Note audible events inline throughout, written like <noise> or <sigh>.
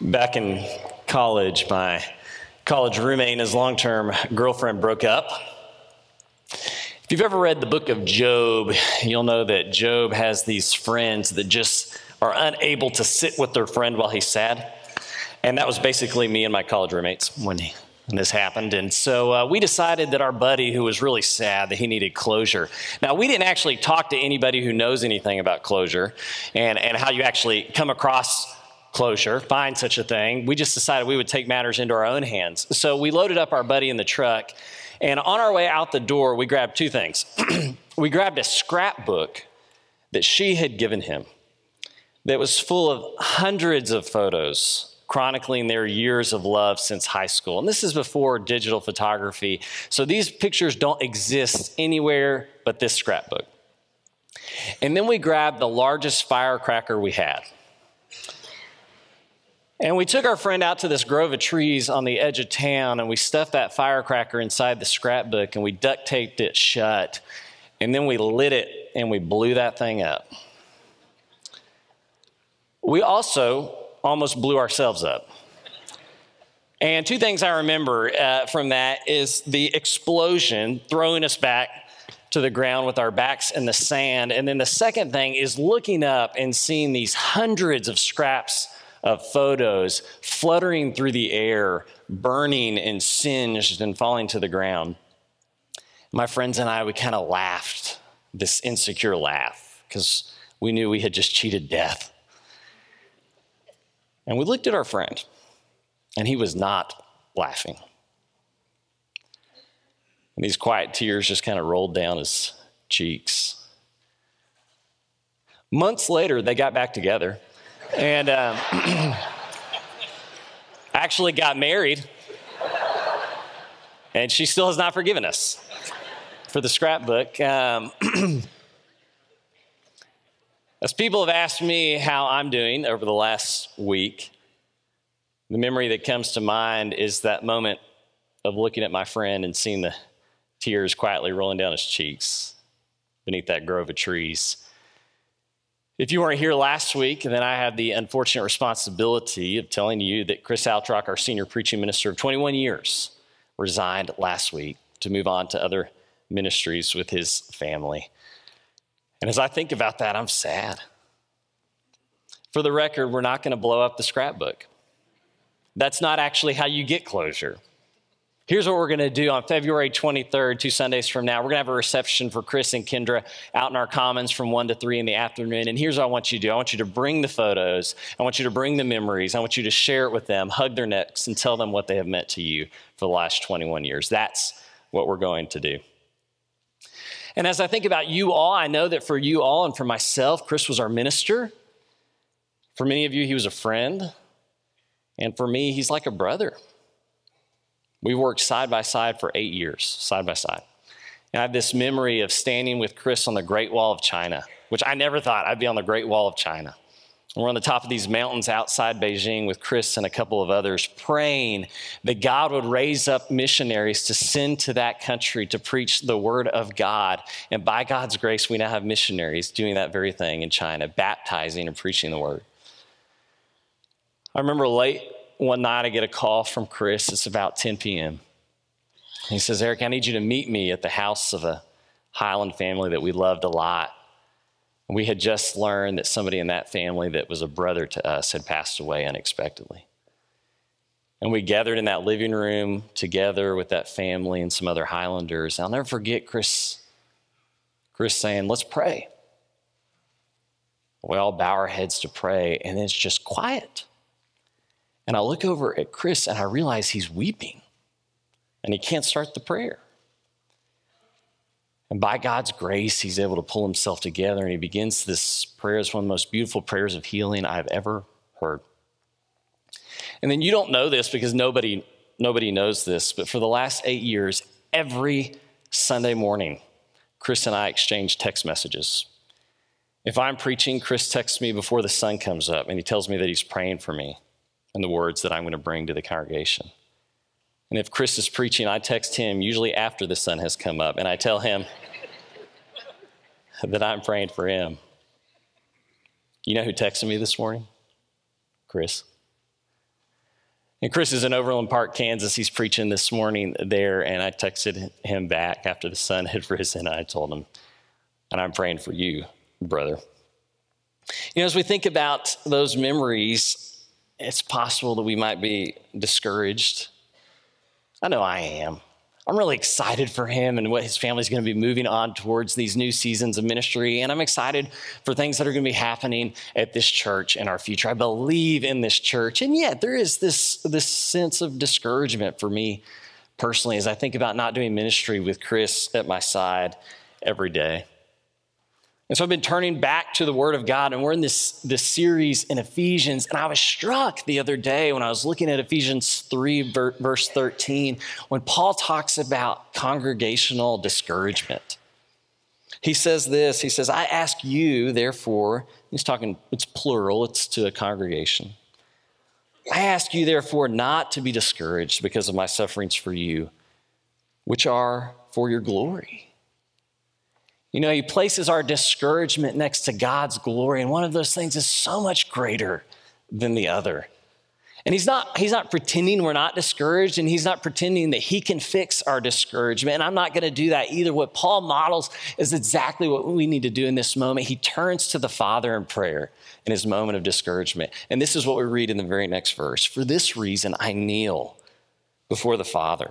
Back in college, my college roommate and his long term girlfriend broke up. If you've ever read the book of Job, you'll know that Job has these friends that just are unable to sit with their friend while he's sad. And that was basically me and my college roommates when, he, when this happened. And so uh, we decided that our buddy, who was really sad, that he needed closure. Now, we didn't actually talk to anybody who knows anything about closure and, and how you actually come across closure, find such a thing. We just decided we would take matters into our own hands. So we loaded up our buddy in the truck. And on our way out the door, we grabbed two things. <clears throat> we grabbed a scrapbook that she had given him that was full of hundreds of photos chronicling their years of love since high school. And this is before digital photography. So these pictures don't exist anywhere but this scrapbook. And then we grabbed the largest firecracker we had. And we took our friend out to this grove of trees on the edge of town and we stuffed that firecracker inside the scrapbook and we duct taped it shut. And then we lit it and we blew that thing up. We also almost blew ourselves up. And two things I remember uh, from that is the explosion throwing us back to the ground with our backs in the sand. And then the second thing is looking up and seeing these hundreds of scraps of photos fluttering through the air, burning and singed and falling to the ground. My friends and I, we kind of laughed, this insecure laugh, because we knew we had just cheated death. And we looked at our friend, and he was not laughing. And these quiet tears just kind of rolled down his cheeks. Months later, they got back together and um, <clears throat> actually got married. And she still has not forgiven us for the scrapbook. Um, <clears throat> As people have asked me how I'm doing over the last week, the memory that comes to mind is that moment of looking at my friend and seeing the tears quietly rolling down his cheeks beneath that grove of trees. If you weren't here last week, then I have the unfortunate responsibility of telling you that Chris Altrock, our senior preaching minister of 21 years, resigned last week to move on to other ministries with his family. And as I think about that, I'm sad. For the record, we're not going to blow up the scrapbook. That's not actually how you get closure. Here's what we're going to do on February 23rd, two Sundays from now. We're going to have a reception for Chris and Kendra out in our commons from 1 to 3 in the afternoon. And here's what I want you to do I want you to bring the photos, I want you to bring the memories, I want you to share it with them, hug their necks, and tell them what they have meant to you for the last 21 years. That's what we're going to do. And as I think about you all, I know that for you all and for myself, Chris was our minister. For many of you, he was a friend. And for me, he's like a brother. We worked side by side for eight years, side by side. And I have this memory of standing with Chris on the Great Wall of China, which I never thought I'd be on the Great Wall of China. We're on the top of these mountains outside Beijing with Chris and a couple of others, praying that God would raise up missionaries to send to that country to preach the word of God. And by God's grace, we now have missionaries doing that very thing in China, baptizing and preaching the word. I remember late one night, I get a call from Chris. It's about 10 p.m. He says, Eric, I need you to meet me at the house of a Highland family that we loved a lot. We had just learned that somebody in that family that was a brother to us had passed away unexpectedly. And we gathered in that living room together with that family and some other Highlanders. I'll never forget Chris, Chris saying, Let's pray. We all bow our heads to pray, and it's just quiet. And I look over at Chris and I realize he's weeping and he can't start the prayer. And by God's grace, he's able to pull himself together and he begins this prayer. It's one of the most beautiful prayers of healing I've ever heard. And then you don't know this because nobody, nobody knows this, but for the last eight years, every Sunday morning, Chris and I exchange text messages. If I'm preaching, Chris texts me before the sun comes up and he tells me that he's praying for me and the words that I'm going to bring to the congregation. And if Chris is preaching, I text him usually after the sun has come up, and I tell him <laughs> that I'm praying for him. You know who texted me this morning? Chris. And Chris is in Overland Park, Kansas. He's preaching this morning there, and I texted him back after the sun had <laughs> risen. I told him, and I'm praying for you, brother. You know, as we think about those memories, it's possible that we might be discouraged. I know I am. I'm really excited for him and what his family's going to be moving on towards these new seasons of ministry. And I'm excited for things that are going to be happening at this church in our future. I believe in this church. And yet, there is this, this sense of discouragement for me personally as I think about not doing ministry with Chris at my side every day. And so I've been turning back to the Word of God, and we're in this, this series in Ephesians. And I was struck the other day when I was looking at Ephesians 3, verse 13, when Paul talks about congregational discouragement. He says this He says, I ask you, therefore, he's talking, it's plural, it's to a congregation. I ask you, therefore, not to be discouraged because of my sufferings for you, which are for your glory. You know, he places our discouragement next to God's glory, and one of those things is so much greater than the other. And he's not, he's not pretending we're not discouraged, and he's not pretending that he can fix our discouragement. And I'm not going to do that either. What Paul models is exactly what we need to do in this moment. He turns to the Father in prayer in his moment of discouragement. And this is what we read in the very next verse For this reason, I kneel before the Father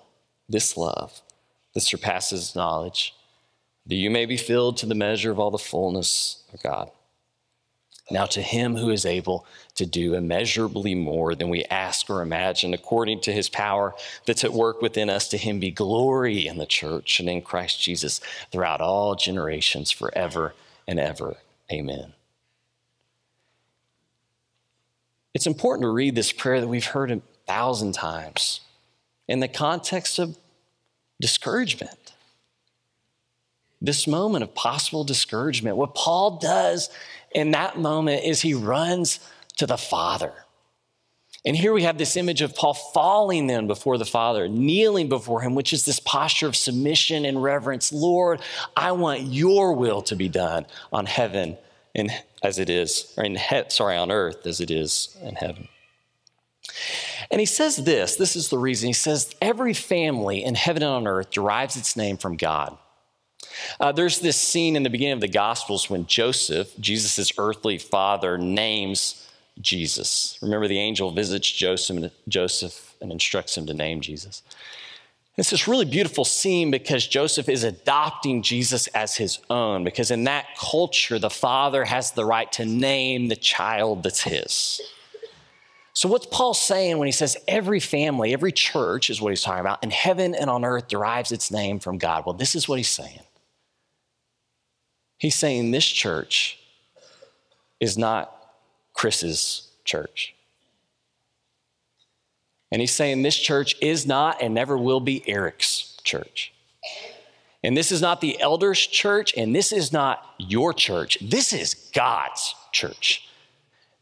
this love that surpasses knowledge, that you may be filled to the measure of all the fullness of God. Now, to him who is able to do immeasurably more than we ask or imagine, according to his power that's at work within us, to him be glory in the church and in Christ Jesus throughout all generations, forever and ever. Amen. It's important to read this prayer that we've heard a thousand times in the context of discouragement. This moment of possible discouragement. What Paul does in that moment is he runs to the Father. And here we have this image of Paul falling then before the Father, kneeling before him, which is this posture of submission and reverence. Lord, I want your will to be done on heaven and as it is, or in he- sorry, on earth as it is in heaven. And he says this this is the reason. He says, Every family in heaven and on earth derives its name from God. Uh, there's this scene in the beginning of the Gospels when Joseph, Jesus' earthly father, names Jesus. Remember, the angel visits Joseph, Joseph and instructs him to name Jesus. It's this really beautiful scene because Joseph is adopting Jesus as his own, because in that culture, the father has the right to name the child that's his. So, what's Paul saying when he says every family, every church is what he's talking about, and heaven and on earth derives its name from God? Well, this is what he's saying. He's saying this church is not Chris's church. And he's saying this church is not and never will be Eric's church. And this is not the elders' church, and this is not your church. This is God's church.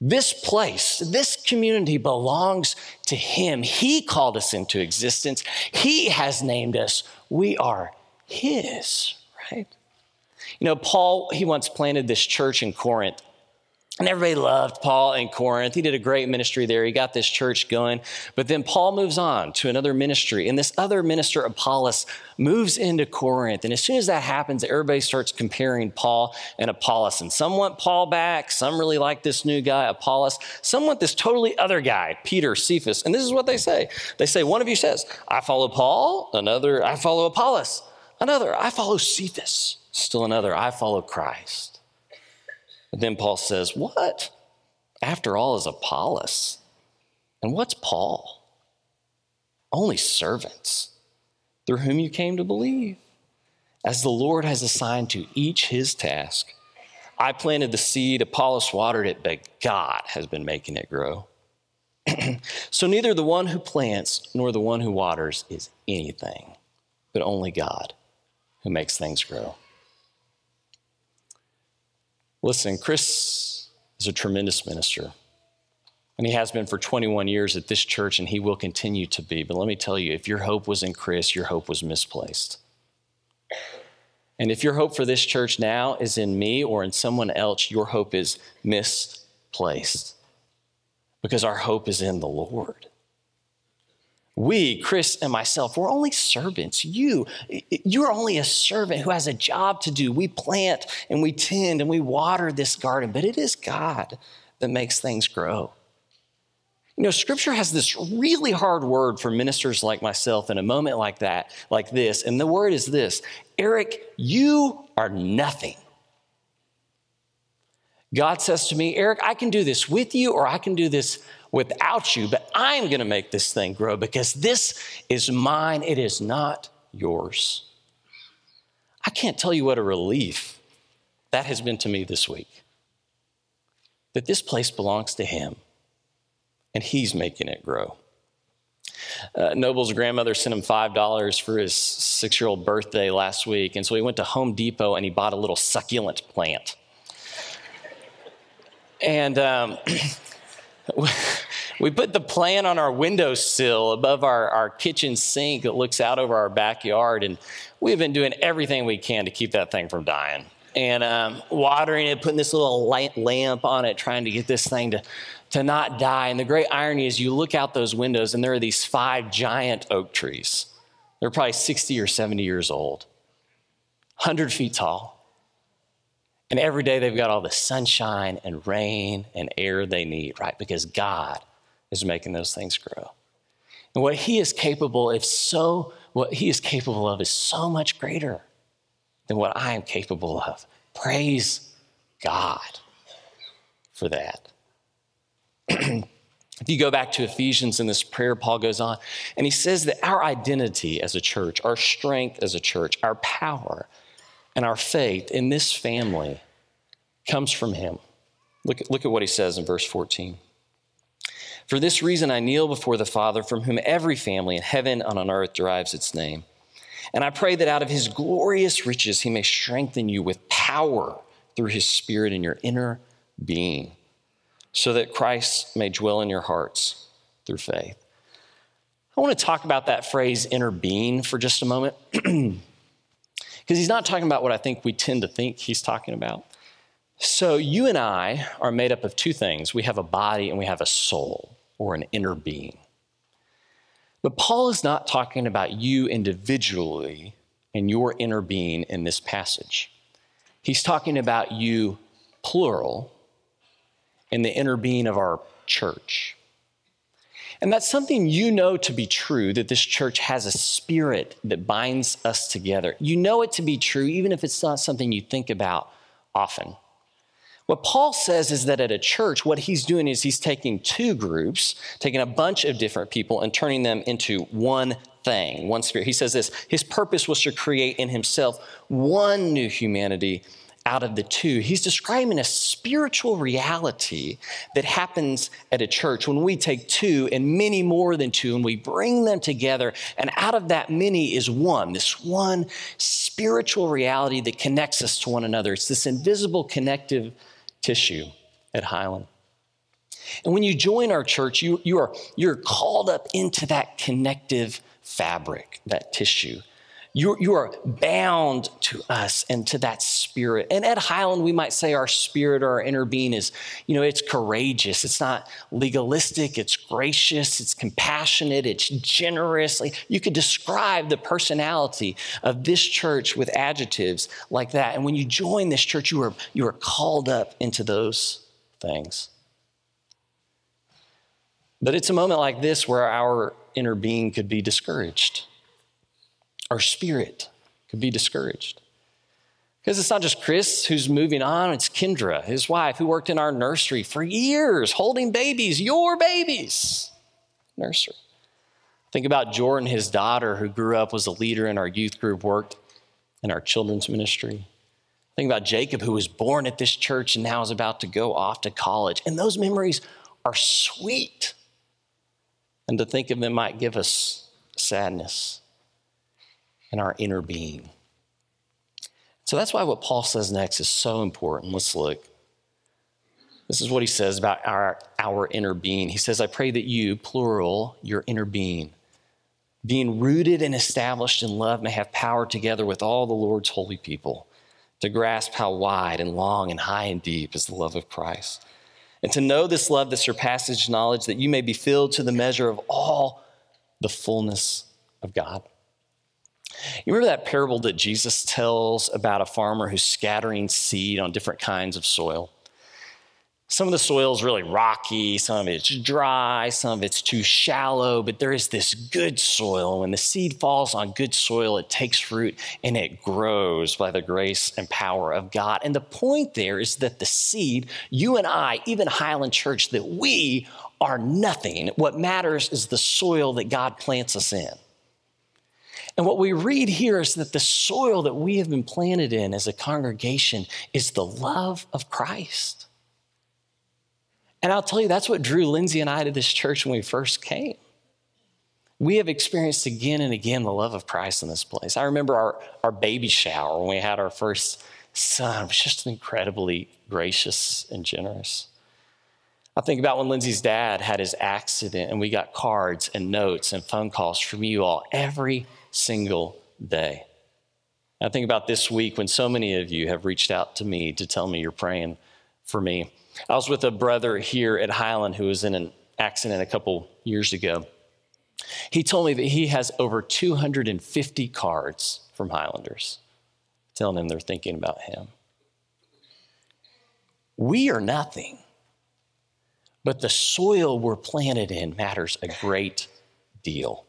This place, this community belongs to Him. He called us into existence. He has named us. We are His, right? You know, Paul, he once planted this church in Corinth. And everybody loved Paul in Corinth. He did a great ministry there. He got this church going. But then Paul moves on to another ministry. And this other minister, Apollos, moves into Corinth. And as soon as that happens, everybody starts comparing Paul and Apollos. And some want Paul back. Some really like this new guy, Apollos. Some want this totally other guy, Peter, Cephas. And this is what they say they say, one of you says, I follow Paul. Another, I follow Apollos. Another, I follow Cephas. Still another, I follow Christ. But then Paul says, What? After all, is Apollos. And what's Paul? Only servants through whom you came to believe, as the Lord has assigned to each his task. I planted the seed, Apollos watered it, but God has been making it grow. <clears throat> so neither the one who plants nor the one who waters is anything, but only God who makes things grow. Listen, Chris is a tremendous minister. And he has been for 21 years at this church, and he will continue to be. But let me tell you, if your hope was in Chris, your hope was misplaced. And if your hope for this church now is in me or in someone else, your hope is misplaced. Because our hope is in the Lord. We, Chris and myself, we're only servants. You, you're only a servant who has a job to do. We plant and we tend and we water this garden, but it is God that makes things grow. You know, scripture has this really hard word for ministers like myself in a moment like that, like this. And the word is this Eric, you are nothing. God says to me, Eric, I can do this with you or I can do this without you, but I'm going to make this thing grow because this is mine. It is not yours. I can't tell you what a relief that has been to me this week that this place belongs to Him and he's making it grow. Uh, Noble's grandmother sent him $5 for his six year old birthday last week. And so he went to Home Depot and he bought a little succulent plant. And um, <clears throat> <laughs> we put the plant on our windowsill above our, our kitchen sink that looks out over our backyard. And we've been doing everything we can to keep that thing from dying. And um, watering it, putting this little lamp on it, trying to get this thing to to not die. And the great irony is you look out those windows and there are these five giant oak trees. They're probably 60 or 70 years old, 100 feet tall. And every day they've got all the sunshine and rain and air they need, right? Because God is making those things grow. And what he is capable of so what he is capable of is so much greater than what I am capable of. Praise God for that. <clears throat> if you go back to Ephesians in this prayer, Paul goes on and he says that our identity as a church, our strength as a church, our power, and our faith in this family comes from him. Look, look at what he says in verse 14. For this reason, I kneel before the Father, from whom every family in heaven and on earth derives its name. And I pray that out of his glorious riches, he may strengthen you with power through his Spirit in your inner being so that Christ may dwell in your hearts through faith. I want to talk about that phrase inner being for just a moment <clears throat> because he's not talking about what I think we tend to think he's talking about. So, you and I are made up of two things we have a body and we have a soul or an inner being. But Paul is not talking about you individually and your inner being in this passage. He's talking about you, plural, and the inner being of our church. And that's something you know to be true that this church has a spirit that binds us together. You know it to be true, even if it's not something you think about often. What Paul says is that at a church, what he's doing is he's taking two groups, taking a bunch of different people, and turning them into one thing, one spirit. He says this his purpose was to create in himself one new humanity out of the two. He's describing a spiritual reality that happens at a church when we take two and many more than two and we bring them together. And out of that many is one, this one spiritual reality that connects us to one another. It's this invisible connective tissue at Highland. And when you join our church, you, you are, you're called up into that connective fabric, that tissue. You, you are bound to us and to that spirit. And at Highland, we might say our spirit or our inner being is, you know, it's courageous. It's not legalistic. It's gracious. It's compassionate. It's generous. Like you could describe the personality of this church with adjectives like that. And when you join this church, you are, you are called up into those things. But it's a moment like this where our inner being could be discouraged our spirit could be discouraged. Because it's not just Chris who's moving on, it's Kendra, his wife, who worked in our nursery for years, holding babies, your babies. Nursery. Think about Jordan, his daughter, who grew up, was a leader in our youth group, worked in our children's ministry. Think about Jacob, who was born at this church and now is about to go off to college. And those memories are sweet. And to think of them might give us sadness in our inner being. So that's why what Paul says next is so important. Let's look. This is what he says about our, our inner being. He says, I pray that you, plural, your inner being, being rooted and established in love, may have power together with all the Lord's holy people to grasp how wide and long and high and deep is the love of Christ. And to know this love that surpasses knowledge, that you may be filled to the measure of all the fullness of God. You remember that parable that Jesus tells about a farmer who's scattering seed on different kinds of soil? Some of the soil is really rocky, some of it's dry, some of it's too shallow, but there is this good soil. When the seed falls on good soil, it takes root and it grows by the grace and power of God. And the point there is that the seed, you and I, even Highland Church, that we are nothing. What matters is the soil that God plants us in. And what we read here is that the soil that we have been planted in as a congregation is the love of Christ. And I'll tell you, that's what drew Lindsay and I to this church when we first came. We have experienced again and again the love of Christ in this place. I remember our, our baby shower when we had our first son. It was just incredibly gracious and generous. I think about when Lindsay's dad had his accident and we got cards and notes and phone calls from you all every single day. I think about this week when so many of you have reached out to me to tell me you're praying for me. I was with a brother here at Highland who was in an accident a couple years ago. He told me that he has over 250 cards from Highlanders telling him they're thinking about him. We are nothing, but the soil we're planted in matters a great deal.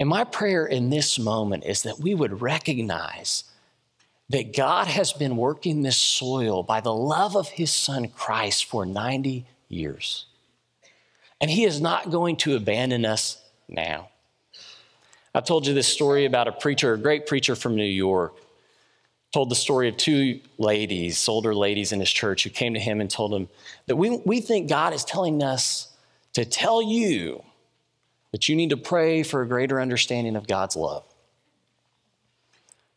And my prayer in this moment is that we would recognize that God has been working this soil by the love of his son Christ for 90 years. And he is not going to abandon us now. I told you this story about a preacher, a great preacher from New York, told the story of two ladies, older ladies in his church, who came to him and told him that we, we think God is telling us to tell you that you need to pray for a greater understanding of God's love.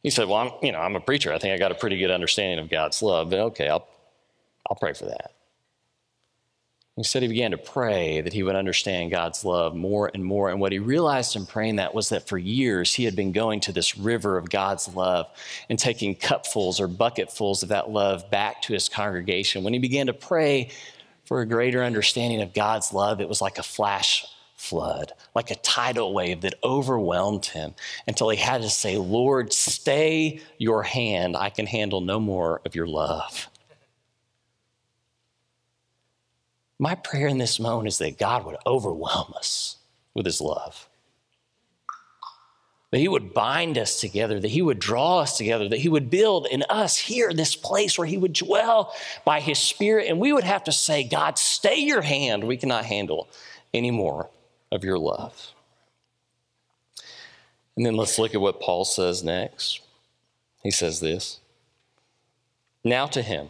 He said, Well, I'm, you know, I'm a preacher. I think I got a pretty good understanding of God's love, but okay, I'll, I'll pray for that. He said he began to pray that he would understand God's love more and more. And what he realized in praying that was that for years he had been going to this river of God's love and taking cupfuls or bucketfuls of that love back to his congregation. When he began to pray for a greater understanding of God's love, it was like a flash flood, like a tidal wave that overwhelmed him until he had to say, Lord, stay your hand. I can handle no more of your love. My prayer in this moment is that God would overwhelm us with his love. That he would bind us together, that he would draw us together, that he would build in us here this place where he would dwell by his spirit. And we would have to say, God, stay your hand. We cannot handle anymore of your love. And then let's look at what Paul says next. He says this Now to him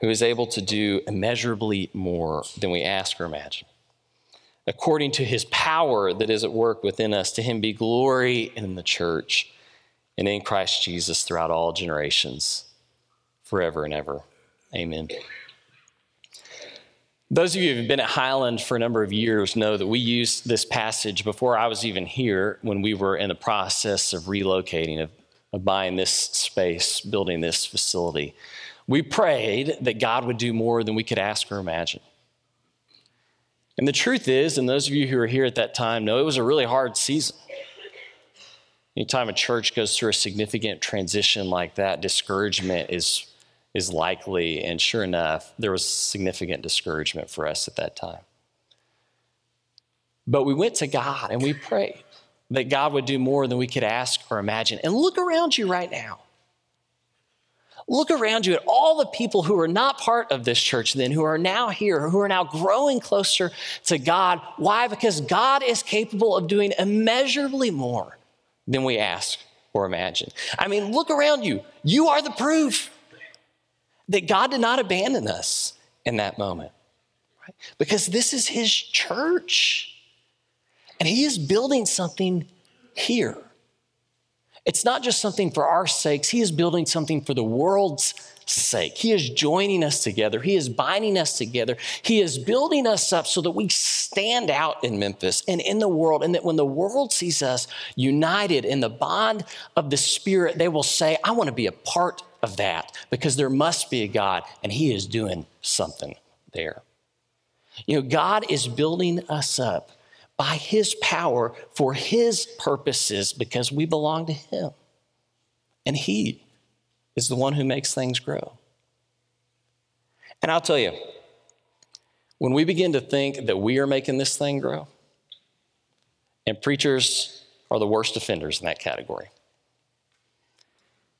who is able to do immeasurably more than we ask or imagine, according to his power that is at work within us, to him be glory in the church and in Christ Jesus throughout all generations, forever and ever. Amen. Those of you who have been at Highland for a number of years know that we used this passage before I was even here when we were in the process of relocating, of, of buying this space, building this facility. We prayed that God would do more than we could ask or imagine. And the truth is, and those of you who were here at that time know, it was a really hard season. Anytime a church goes through a significant transition like that, discouragement is is likely. And sure enough, there was significant discouragement for us at that time. But we went to God and we prayed that God would do more than we could ask or imagine. And look around you right now. Look around you at all the people who are not part of this church then, who are now here, who are now growing closer to God. Why? Because God is capable of doing immeasurably more than we ask or imagine. I mean, look around you. You are the proof that God did not abandon us in that moment. right? Because this is his church. And he is building something here. It's not just something for our sakes, he is building something for the world's sake. He is joining us together, He is binding us together, He is building us up so that we stand out in Memphis and in the world, and that when the world sees us united in the bond of the Spirit, they will say, I want to be a part of that because there must be a God, and He is doing something there. You know, God is building us up by His power for His purposes because we belong to Him. And He is the one who makes things grow. And I'll tell you, when we begin to think that we are making this thing grow, and preachers are the worst offenders in that category.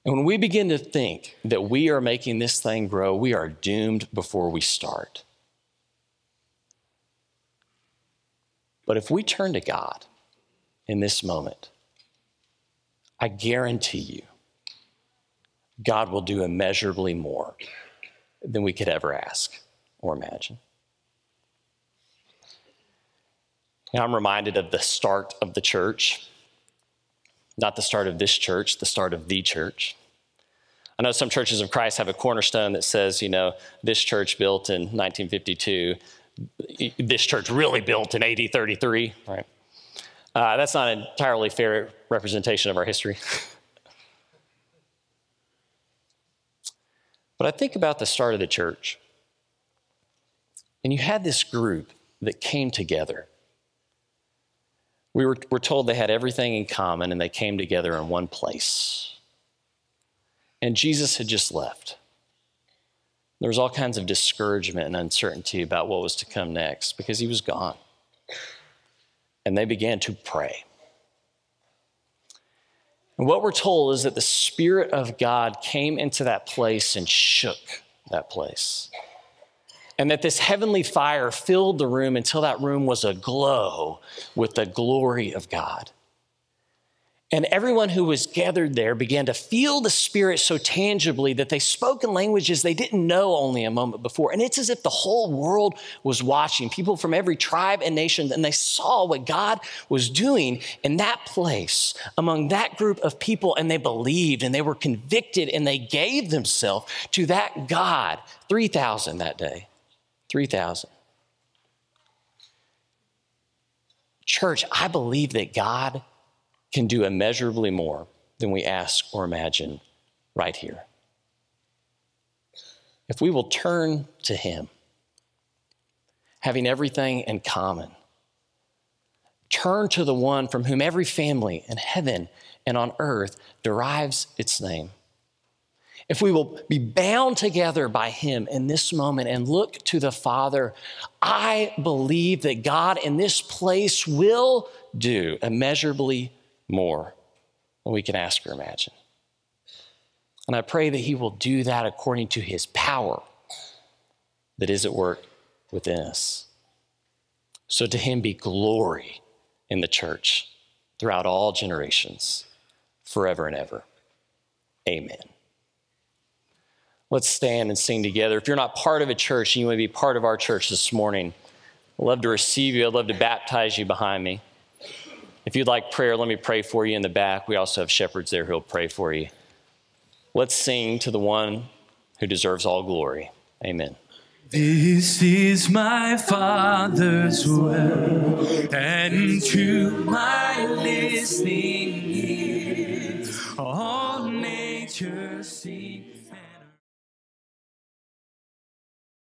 And when we begin to think that we are making this thing grow, we are doomed before we start. But if we turn to God in this moment, I guarantee you, God will do immeasurably more than we could ever ask or imagine. Now, I'm reminded of the start of the church, not the start of this church, the start of the church. I know some churches of Christ have a cornerstone that says, you know, this church built in 1952, this church really built in AD 33, right? Uh, that's not an entirely fair representation of our history. <laughs> But I think about the start of the church. And you had this group that came together. We were, were told they had everything in common and they came together in one place. And Jesus had just left. There was all kinds of discouragement and uncertainty about what was to come next because he was gone. And they began to pray. And what we're told is that the Spirit of God came into that place and shook that place. And that this heavenly fire filled the room until that room was aglow with the glory of God. And everyone who was gathered there began to feel the Spirit so tangibly that they spoke in languages they didn't know only a moment before. And it's as if the whole world was watching, people from every tribe and nation, and they saw what God was doing in that place among that group of people, and they believed and they were convicted and they gave themselves to that God. 3,000 that day. 3,000. Church, I believe that God can do immeasurably more than we ask or imagine right here. If we will turn to Him, having everything in common, turn to the one from whom every family in heaven and on earth derives its name. If we will be bound together by Him in this moment and look to the Father, I believe that God in this place will do immeasurably more than we can ask or imagine. And I pray that He will do that according to His power that is at work within us. So to Him be glory in the church throughout all generations, forever and ever. Amen. Let's stand and sing together. If you're not part of a church and you want to be part of our church this morning, I'd love to receive you. I'd love to baptize you behind me. If you'd like prayer, let me pray for you in the back. We also have shepherds there who'll pray for you. Let's sing to the one who deserves all glory. Amen. This is my Father's will, and to my listening.